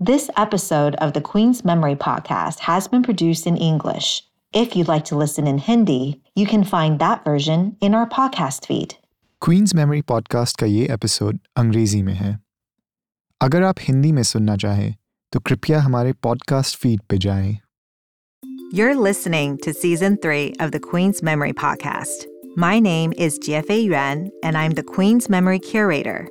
This episode of the Queens Memory podcast has been produced in English. If you'd like to listen in Hindi, you can find that version in our podcast feed. Queens Memory podcast का ये angrezi अंग्रेजी में है अगर आप हिंदी में सुनना चाहें तो कृपया हमारे podcast feed पे जाएं। You're listening to season 3 of the Queens Memory podcast. My name is J. Faye Yuan and I'm the Queens Memory curator.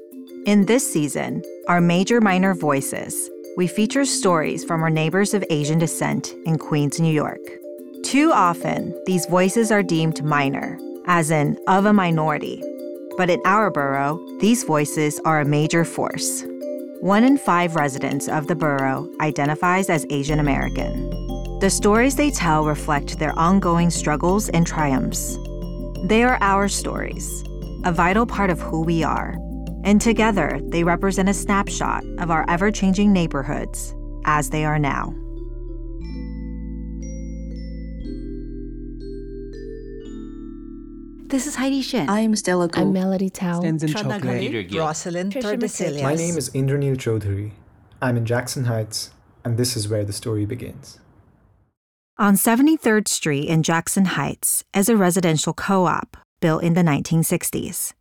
In this season, our major minor voices we feature stories from our neighbors of Asian descent in Queens, New York. Too often, these voices are deemed minor, as in of a minority. But in our borough, these voices are a major force. One in five residents of the borough identifies as Asian American. The stories they tell reflect their ongoing struggles and triumphs. They are our stories, a vital part of who we are. And together, they represent a snapshot of our ever changing neighborhoods as they are now. This is Heidi Shin. I'm Stella Ko. I'm Melody Cao. Stands in chocolate. Ghani, Rosalind Tordesillas. My name is Indranil Choudhury. I'm in Jackson Heights, and this is where the story begins. On 73rd Street in Jackson Heights is a residential co op built in the 1960s.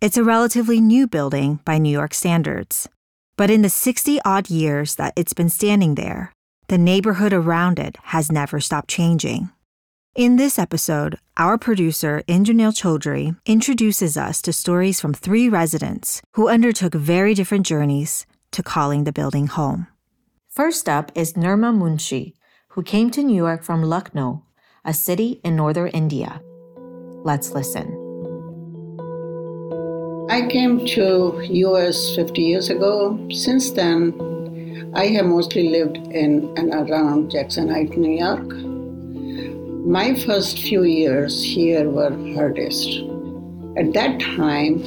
It's a relatively new building by New York standards. But in the 60 odd years that it's been standing there, the neighborhood around it has never stopped changing. In this episode, our producer, Indranil Choudhury, introduces us to stories from three residents who undertook very different journeys to calling the building home. First up is Nirma Munshi, who came to New York from Lucknow, a city in northern India. Let's listen. I came to US 50 years ago. Since then, I have mostly lived in and around Jackson Heights, New York. My first few years here were hardest. At that time,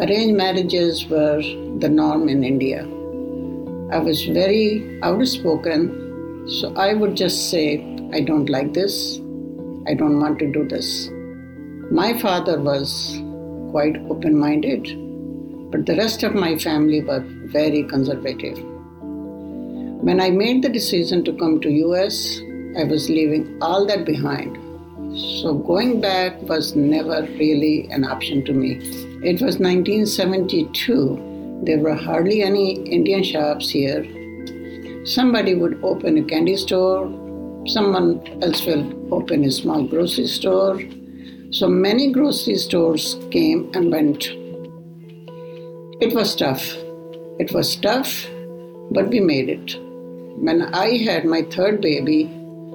arranged marriages were the norm in India. I was very outspoken, so I would just say, I don't like this, I don't want to do this. My father was quite open minded, but the rest of my family were very conservative. When I made the decision to come to US, I was leaving all that behind. So going back was never really an option to me. It was 1972. There were hardly any Indian shops here. Somebody would open a candy store, someone else will open a small grocery store. So many grocery stores came and went. It was tough. It was tough, but we made it. When I had my third baby,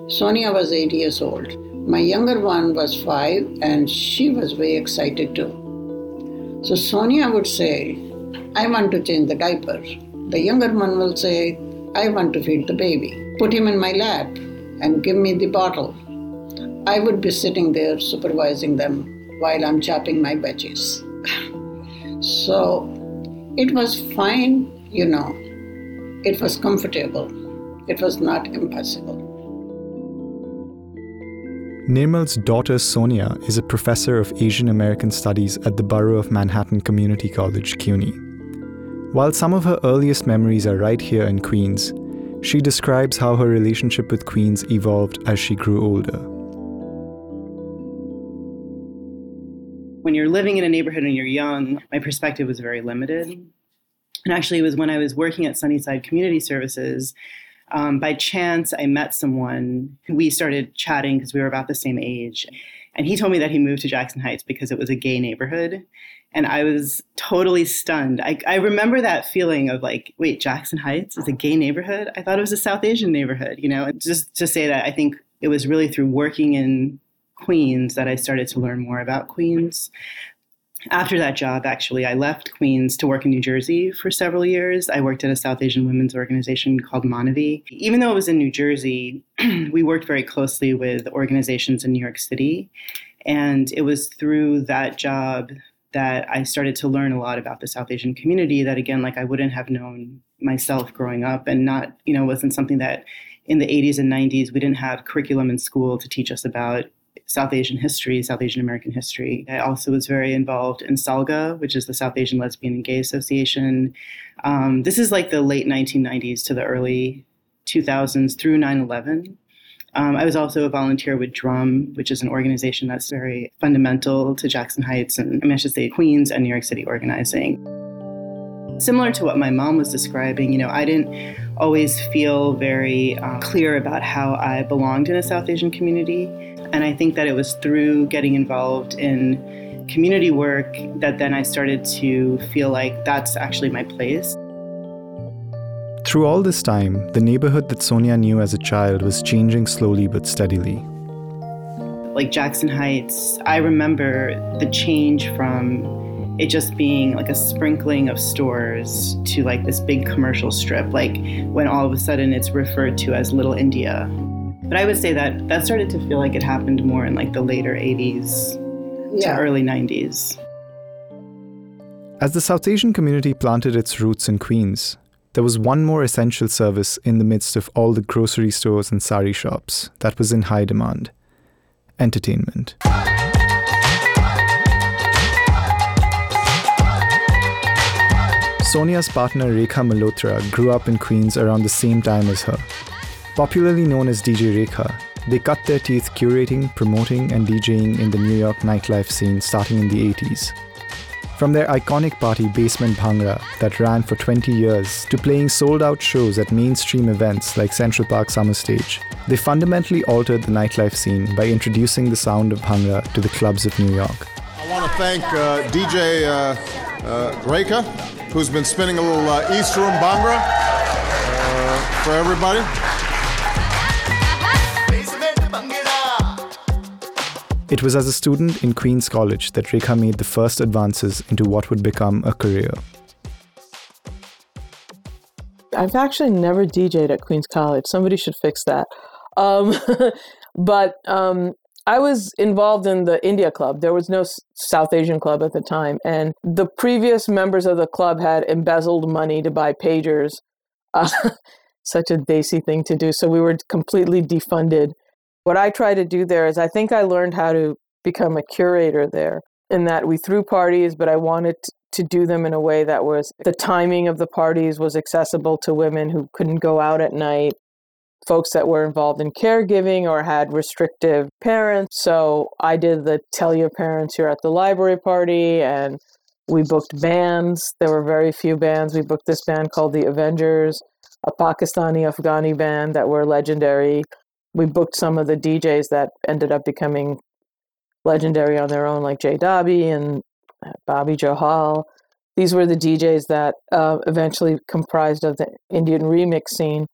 Sonia was eight years old. My younger one was five, and she was very excited too. So Sonia would say, I want to change the diaper. The younger one will say, I want to feed the baby. Put him in my lap and give me the bottle. I would be sitting there supervising them while I'm chopping my veggies. so it was fine, you know. It was comfortable. It was not impossible. Nirmal's daughter Sonia is a professor of Asian American Studies at the Borough of Manhattan Community College, CUNY. While some of her earliest memories are right here in Queens, she describes how her relationship with Queens evolved as she grew older. When you're living in a neighborhood and you're young, my perspective was very limited. And actually, it was when I was working at Sunnyside Community Services. Um, by chance, I met someone. We started chatting because we were about the same age. And he told me that he moved to Jackson Heights because it was a gay neighborhood. And I was totally stunned. I, I remember that feeling of like, wait, Jackson Heights is a gay neighborhood? I thought it was a South Asian neighborhood, you know? And just to say that, I think it was really through working in Queens that I started to learn more about Queens. After that job, actually, I left Queens to work in New Jersey for several years. I worked at a South Asian women's organization called Manavi. Even though it was in New Jersey, we worked very closely with organizations in New York City. And it was through that job that I started to learn a lot about the South Asian community that, again, like I wouldn't have known myself growing up and not, you know, wasn't something that in the 80s and 90s we didn't have curriculum in school to teach us about South Asian history, South Asian American history. I also was very involved in SALGA, which is the South Asian Lesbian and Gay Association. Um, this is like the late 1990s to the early 2000s through 9 11. Um, I was also a volunteer with Drum, which is an organization that's very fundamental to Jackson Heights and I, mean, I should say Queens and New York City organizing. Similar to what my mom was describing, you know, I didn't always feel very um, clear about how I belonged in a South Asian community. And I think that it was through getting involved in community work that then I started to feel like that's actually my place. Through all this time, the neighborhood that Sonia knew as a child was changing slowly but steadily. Like Jackson Heights, I remember the change from it just being like a sprinkling of stores to like this big commercial strip, like when all of a sudden it's referred to as Little India. But I would say that that started to feel like it happened more in like the later 80s yeah. to early 90s. As the South Asian community planted its roots in Queens, there was one more essential service in the midst of all the grocery stores and sari shops that was in high demand entertainment. Sonia's partner Rekha Malhotra grew up in Queens around the same time as her. Popularly known as DJ Rekha, they cut their teeth curating, promoting, and DJing in the New York nightlife scene starting in the 80s. From their iconic party Basement Bhangra that ran for 20 years to playing sold out shows at mainstream events like Central Park Summer Stage, they fundamentally altered the nightlife scene by introducing the sound of Bhangra to the clubs of New York. I want to thank uh, DJ uh, uh, who's been spinning a little uh, East Room Bhangra uh, for everybody. It was as a student in Queens College that Rekha made the first advances into what would become a career. I've actually never DJed at Queens College. Somebody should fix that. Um, but um, I was involved in the India Club. There was no South Asian club at the time. And the previous members of the club had embezzled money to buy pagers. Uh, such a desi thing to do. So we were completely defunded what I try to do there is I think I learned how to become a curator there in that we threw parties, but I wanted to do them in a way that was the timing of the parties was accessible to women who couldn't go out at night, folks that were involved in caregiving or had restrictive parents. So I did the tell your parents you're at the library party and we booked bands. There were very few bands. We booked this band called the Avengers, a Pakistani Afghani band that were legendary we booked some of the DJs that ended up becoming legendary on their own, like Jay Dobby and uh, Bobby Johal. These were the DJs that uh, eventually comprised of the Indian remix scene,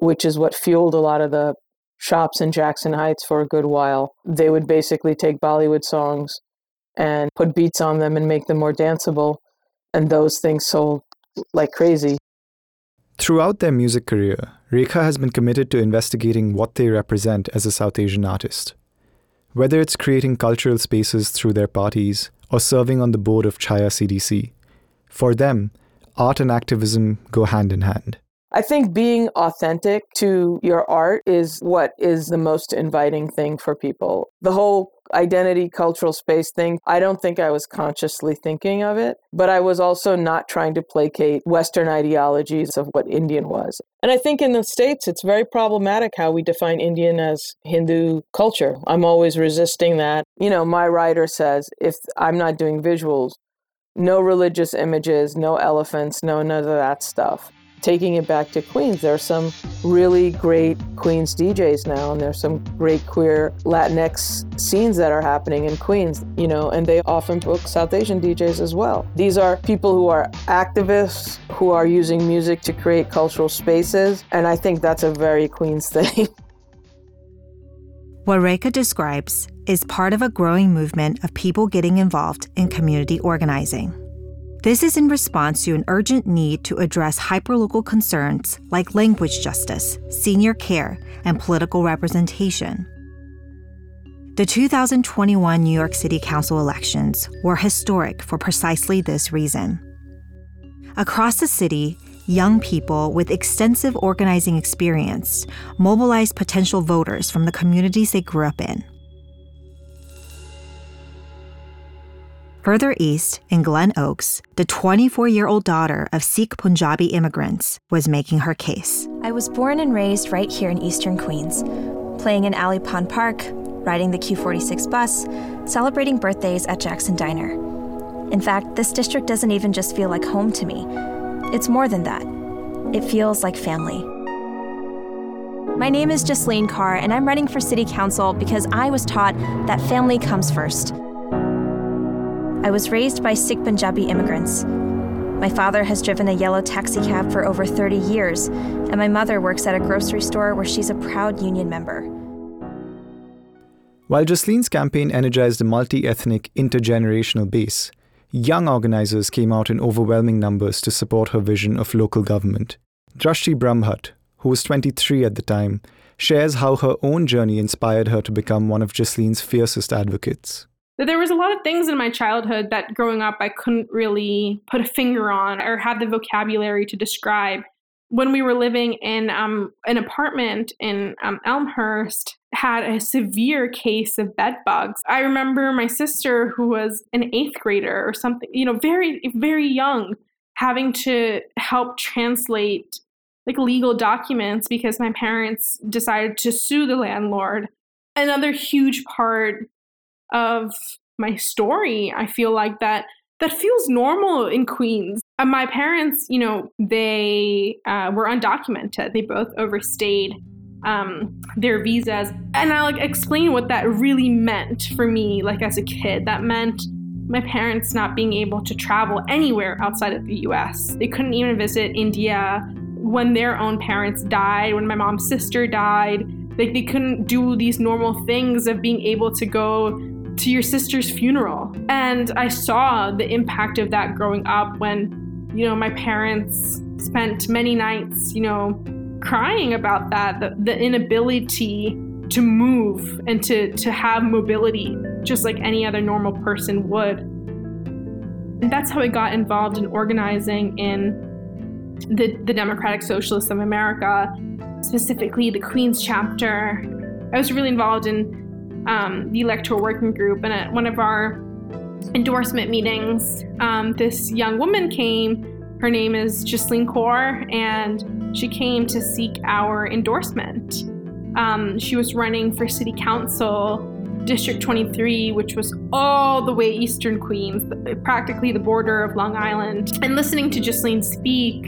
which is what fueled a lot of the shops in Jackson Heights for a good while. They would basically take Bollywood songs and put beats on them and make them more danceable, and those things sold like crazy. Throughout their music career, Rekha has been committed to investigating what they represent as a South Asian artist. Whether it's creating cultural spaces through their parties or serving on the board of Chhaya CDC, for them, art and activism go hand in hand. I think being authentic to your art is what is the most inviting thing for people. The whole identity cultural space thing, I don't think I was consciously thinking of it, but I was also not trying to placate Western ideologies of what Indian was. And I think in the States, it's very problematic how we define Indian as Hindu culture. I'm always resisting that. You know, my writer says if I'm not doing visuals, no religious images, no elephants, no none of that stuff taking it back to Queens, there are some really great Queens DJs now, and there's some great queer Latinx scenes that are happening in Queens, you know, and they often book South Asian DJs as well. These are people who are activists who are using music to create cultural spaces, and I think that's a very Queens thing. What Rekha describes is part of a growing movement of people getting involved in community organizing. This is in response to an urgent need to address hyperlocal concerns like language justice, senior care, and political representation. The 2021 New York City Council elections were historic for precisely this reason. Across the city, young people with extensive organizing experience mobilized potential voters from the communities they grew up in. Further east, in Glen Oaks, the 24 year old daughter of Sikh Punjabi immigrants was making her case. I was born and raised right here in eastern Queens, playing in Alley Pond Park, riding the Q46 bus, celebrating birthdays at Jackson Diner. In fact, this district doesn't even just feel like home to me, it's more than that. It feels like family. My name is Jaslin Kaur, and I'm running for City Council because I was taught that family comes first. I was raised by Sikh Punjabi immigrants. My father has driven a yellow taxi cab for over 30 years, and my mother works at a grocery store where she's a proud union member. While Jaslin's campaign energized a multi ethnic, intergenerational base, young organizers came out in overwhelming numbers to support her vision of local government. Drashti Brahmbhatt, who was 23 at the time, shares how her own journey inspired her to become one of Jaslin's fiercest advocates there was a lot of things in my childhood that growing up I couldn't really put a finger on or have the vocabulary to describe. When we were living in um, an apartment in um, Elmhurst, had a severe case of bed bugs. I remember my sister, who was an eighth grader or something, you know, very very young, having to help translate like legal documents because my parents decided to sue the landlord. Another huge part of my story. I feel like that that feels normal in Queens. Uh, my parents, you know, they uh, were undocumented. They both overstayed um, their visas, and I like explain what that really meant for me, like as a kid. That meant my parents not being able to travel anywhere outside of the U.S. They couldn't even visit India when their own parents died. When my mom's sister died, like they couldn't do these normal things of being able to go to your sister's funeral. And I saw the impact of that growing up when, you know, my parents spent many nights, you know, crying about that, the, the inability to move and to, to have mobility just like any other normal person would. And that's how I got involved in organizing in the, the Democratic Socialists of America, specifically the Queens chapter. I was really involved in um, the electoral working group, and at one of our endorsement meetings, um, this young woman came. Her name is Jaslin Kaur, and she came to seek our endorsement. Um, she was running for city council, District 23, which was all the way eastern Queens, practically the border of Long Island. And listening to Jaslin speak,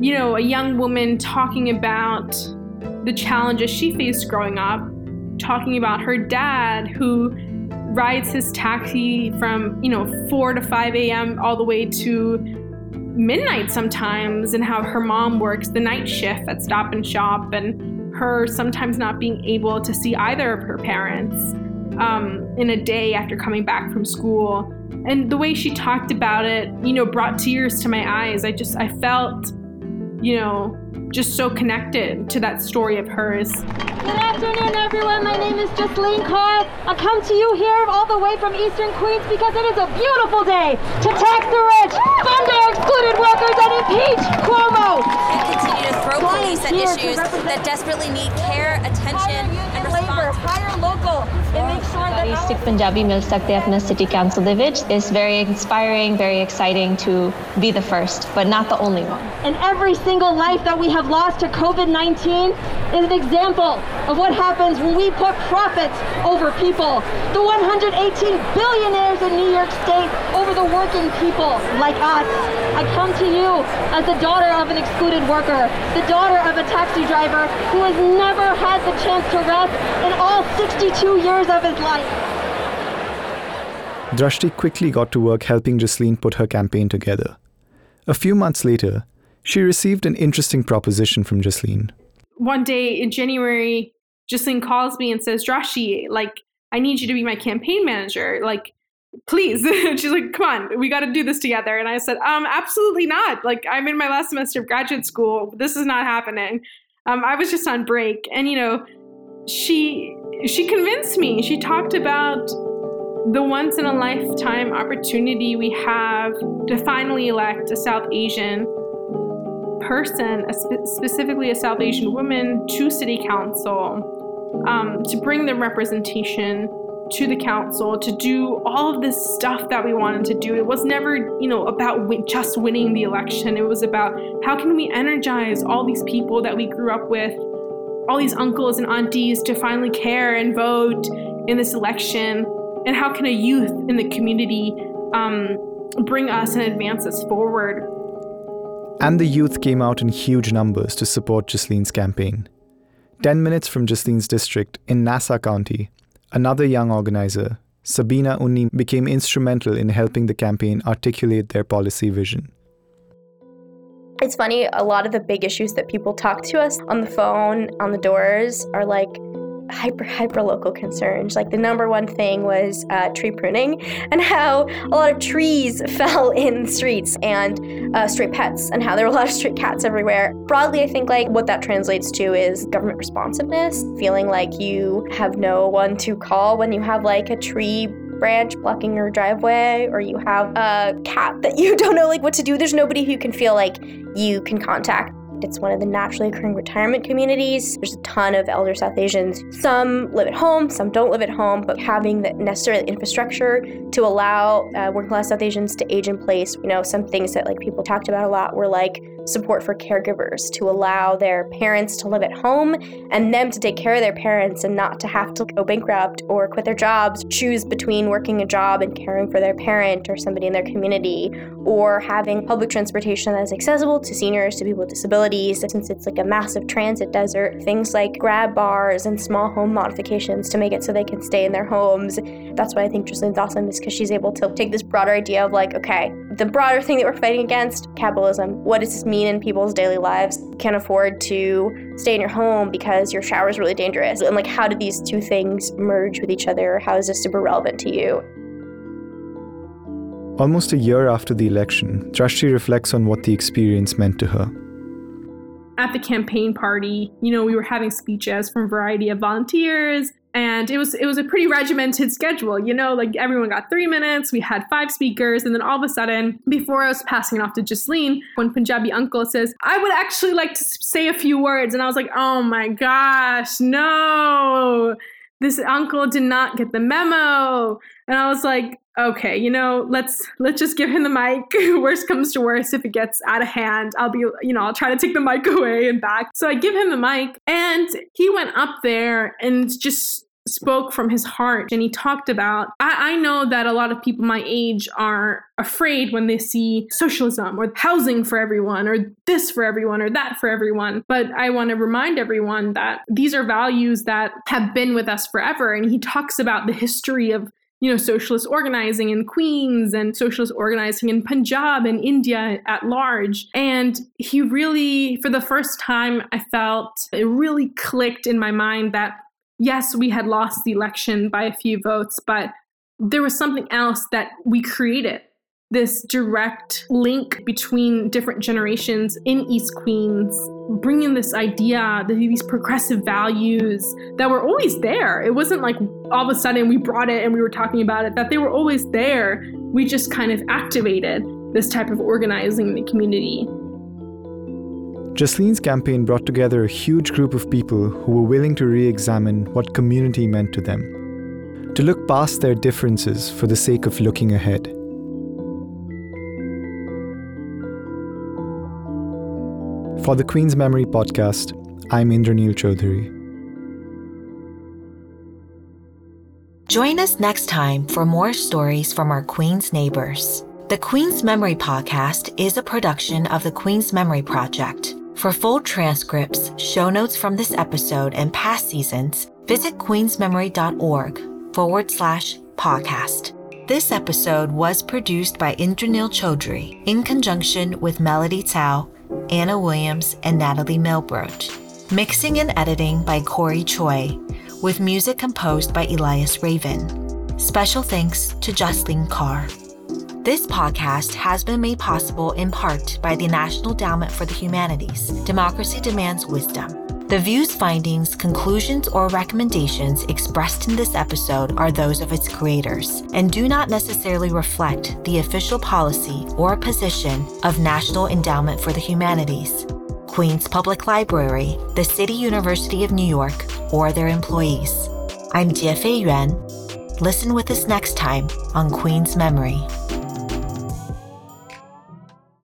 you know, a young woman talking about the challenges she faced growing up talking about her dad who rides his taxi from, you know, 4 to 5 a.m. all the way to midnight sometimes, and how her mom works the night shift at Stop and Shop, and her sometimes not being able to see either of her parents um, in a day after coming back from school. And the way she talked about it, you know, brought tears to my eyes. I just, I felt, you know, just so connected to that story of hers. Good afternoon, everyone. My name is Jaslin Kaur. I come to you here all the way from Eastern Queens because it is a beautiful day to tax the rich, fund our excluded workers, and impeach Cuomo. And continue to throw police at issues that desperately need care, attention, and response. Hire local Sikh Punjabi ਮਿਲ ਸਕਦੇ ਆਪਣੇ city council ਦੇ ਵਿੱਚ is very inspiring, very exciting to be the first, but not the only one. And every single life that we have lost to COVID-19 is an example of what happens when we put profits over people. The 118 billionaires in New York State over the working people like us. I come to you as the daughter of an excluded worker, the daughter of a taxi driver who has never had the chance to rest in all 62 years of his life. Drashti quickly got to work helping Jaslin put her campaign together. A few months later, she received an interesting proposition from Jaslin. One day in January, Jaslin calls me and says, Drashti, like, I need you to be my campaign manager. Like, please. She's like, come on, we got to do this together. And I said, um, absolutely not. Like, I'm in my last semester of graduate school. This is not happening. Um, I was just on break. And, you know, she she convinced me. She talked about the once in a lifetime opportunity we have to finally elect a South Asian person, a spe- specifically a South Asian woman, to city council um, to bring the representation to the council to do all of this stuff that we wanted to do. It was never, you know, about just winning the election. It was about how can we energize all these people that we grew up with, all these uncles and aunties to finally care and vote in this election, and how can a youth in the community um, bring us and advance us forward. And the youth came out in huge numbers to support Jaslin's campaign. 10 minutes from Jaslin's district in Nassau County, another young organizer, Sabina Unni, became instrumental in helping the campaign articulate their policy vision. It's funny, a lot of the big issues that people talk to us on the phone, on the doors, are like hyper hyper local concerns like the number one thing was uh, tree pruning and how a lot of trees fell in the streets and uh, stray pets and how there were a lot of stray cats everywhere. Broadly i think like what that translates to is government responsiveness feeling like you have no one to call when you have like a tree branch blocking your driveway or you have a cat that you don't know like what to do. There's nobody who can feel like you can contact it's one of the naturally occurring retirement communities. There's a ton of elder South Asians. Some live at home, some don't live at home, but having the necessary infrastructure to allow uh, working class South Asians to age in place. You know, some things that like people talked about a lot were like support for caregivers to allow their parents to live at home and them to take care of their parents and not to have to go bankrupt or quit their jobs, choose between working a job and caring for their parent or somebody in their community, or having public transportation that is accessible to seniors, to people with disabilities, since it's like a massive transit desert, things like grab bars and small home modifications to make it so they can stay in their homes. That's why I think Jaslin's awesome is because she's able to take this broader idea of like, okay, the broader thing that we're fighting against, capitalism, what does this mean? Mean in people's daily lives. Can't afford to stay in your home because your shower is really dangerous. And like, how do these two things merge with each other? How is this super relevant to you? Almost a year after the election, Drashti reflects on what the experience meant to her. At the campaign party, you know, we were having speeches from a variety of volunteers and it was it was a pretty regimented schedule you know like everyone got three minutes we had five speakers and then all of a sudden before i was passing it off to Jaslin, one punjabi uncle says i would actually like to say a few words. And i was like oh my gosh no. This uncle did not get the memo. And i was like okay you know let's let's just give him the mic. Worst comes to worst if it gets out of hand i'll be you know i'll try to take the mic away and back. So i give him the mic and he went up there and just spoke from his heart and he talked about I, I, know that a lot of people my age are afraid when they see socialism or housing for everyone or this for everyone or that for everyone. But i want to remind everyone that these are values that have been with us forever. And he talks about the history of you know socialist organizing in queens and socialist organizing in punjab and india at large. And he really for the first time i felt it really clicked in my mind that yes, we had lost the election by a few votes, but there was something else that we created this direct link between different generations in East Queens, bringing this idea, these progressive values that were always there. It wasn't like all of a sudden we brought it and we were talking about it, that they were always there. We just kind of activated this type of organizing in the community. Jaslin's campaign brought together a huge group of people who were willing to re examine what community meant to them, to look past their differences for the sake of looking ahead. For the Queens Memory podcast, I'm Indranil Choudhury. Join us next time for more stories from our Queen's neighbors. The Queens Memory podcast is a production of the Queens Memory Project. For full transcripts, show notes from this episode, and past seasons, visit queensmemory.org forward slash podcast. This episode was produced by Indranil Choudhury in conjunction with Melody Cao, Anna Williams, and Natalie Milbrodt. Mixing and editing by Cory Choy, with music composed by Elias Ravin. Special thanks to Jaslin Kaur. This podcast has been made possible in part by the National Endowment for the Humanities. Democracy demands wisdom. The views, findings, conclusions, or recommendations expressed in this episode are those of its creators and do not necessarily reflect the official policy or position of National Endowment for the Humanities, Queens Public Library, the City University of New York, or their employees. I'm J. Faye Yuan. Listen with us next time on Queens Memory.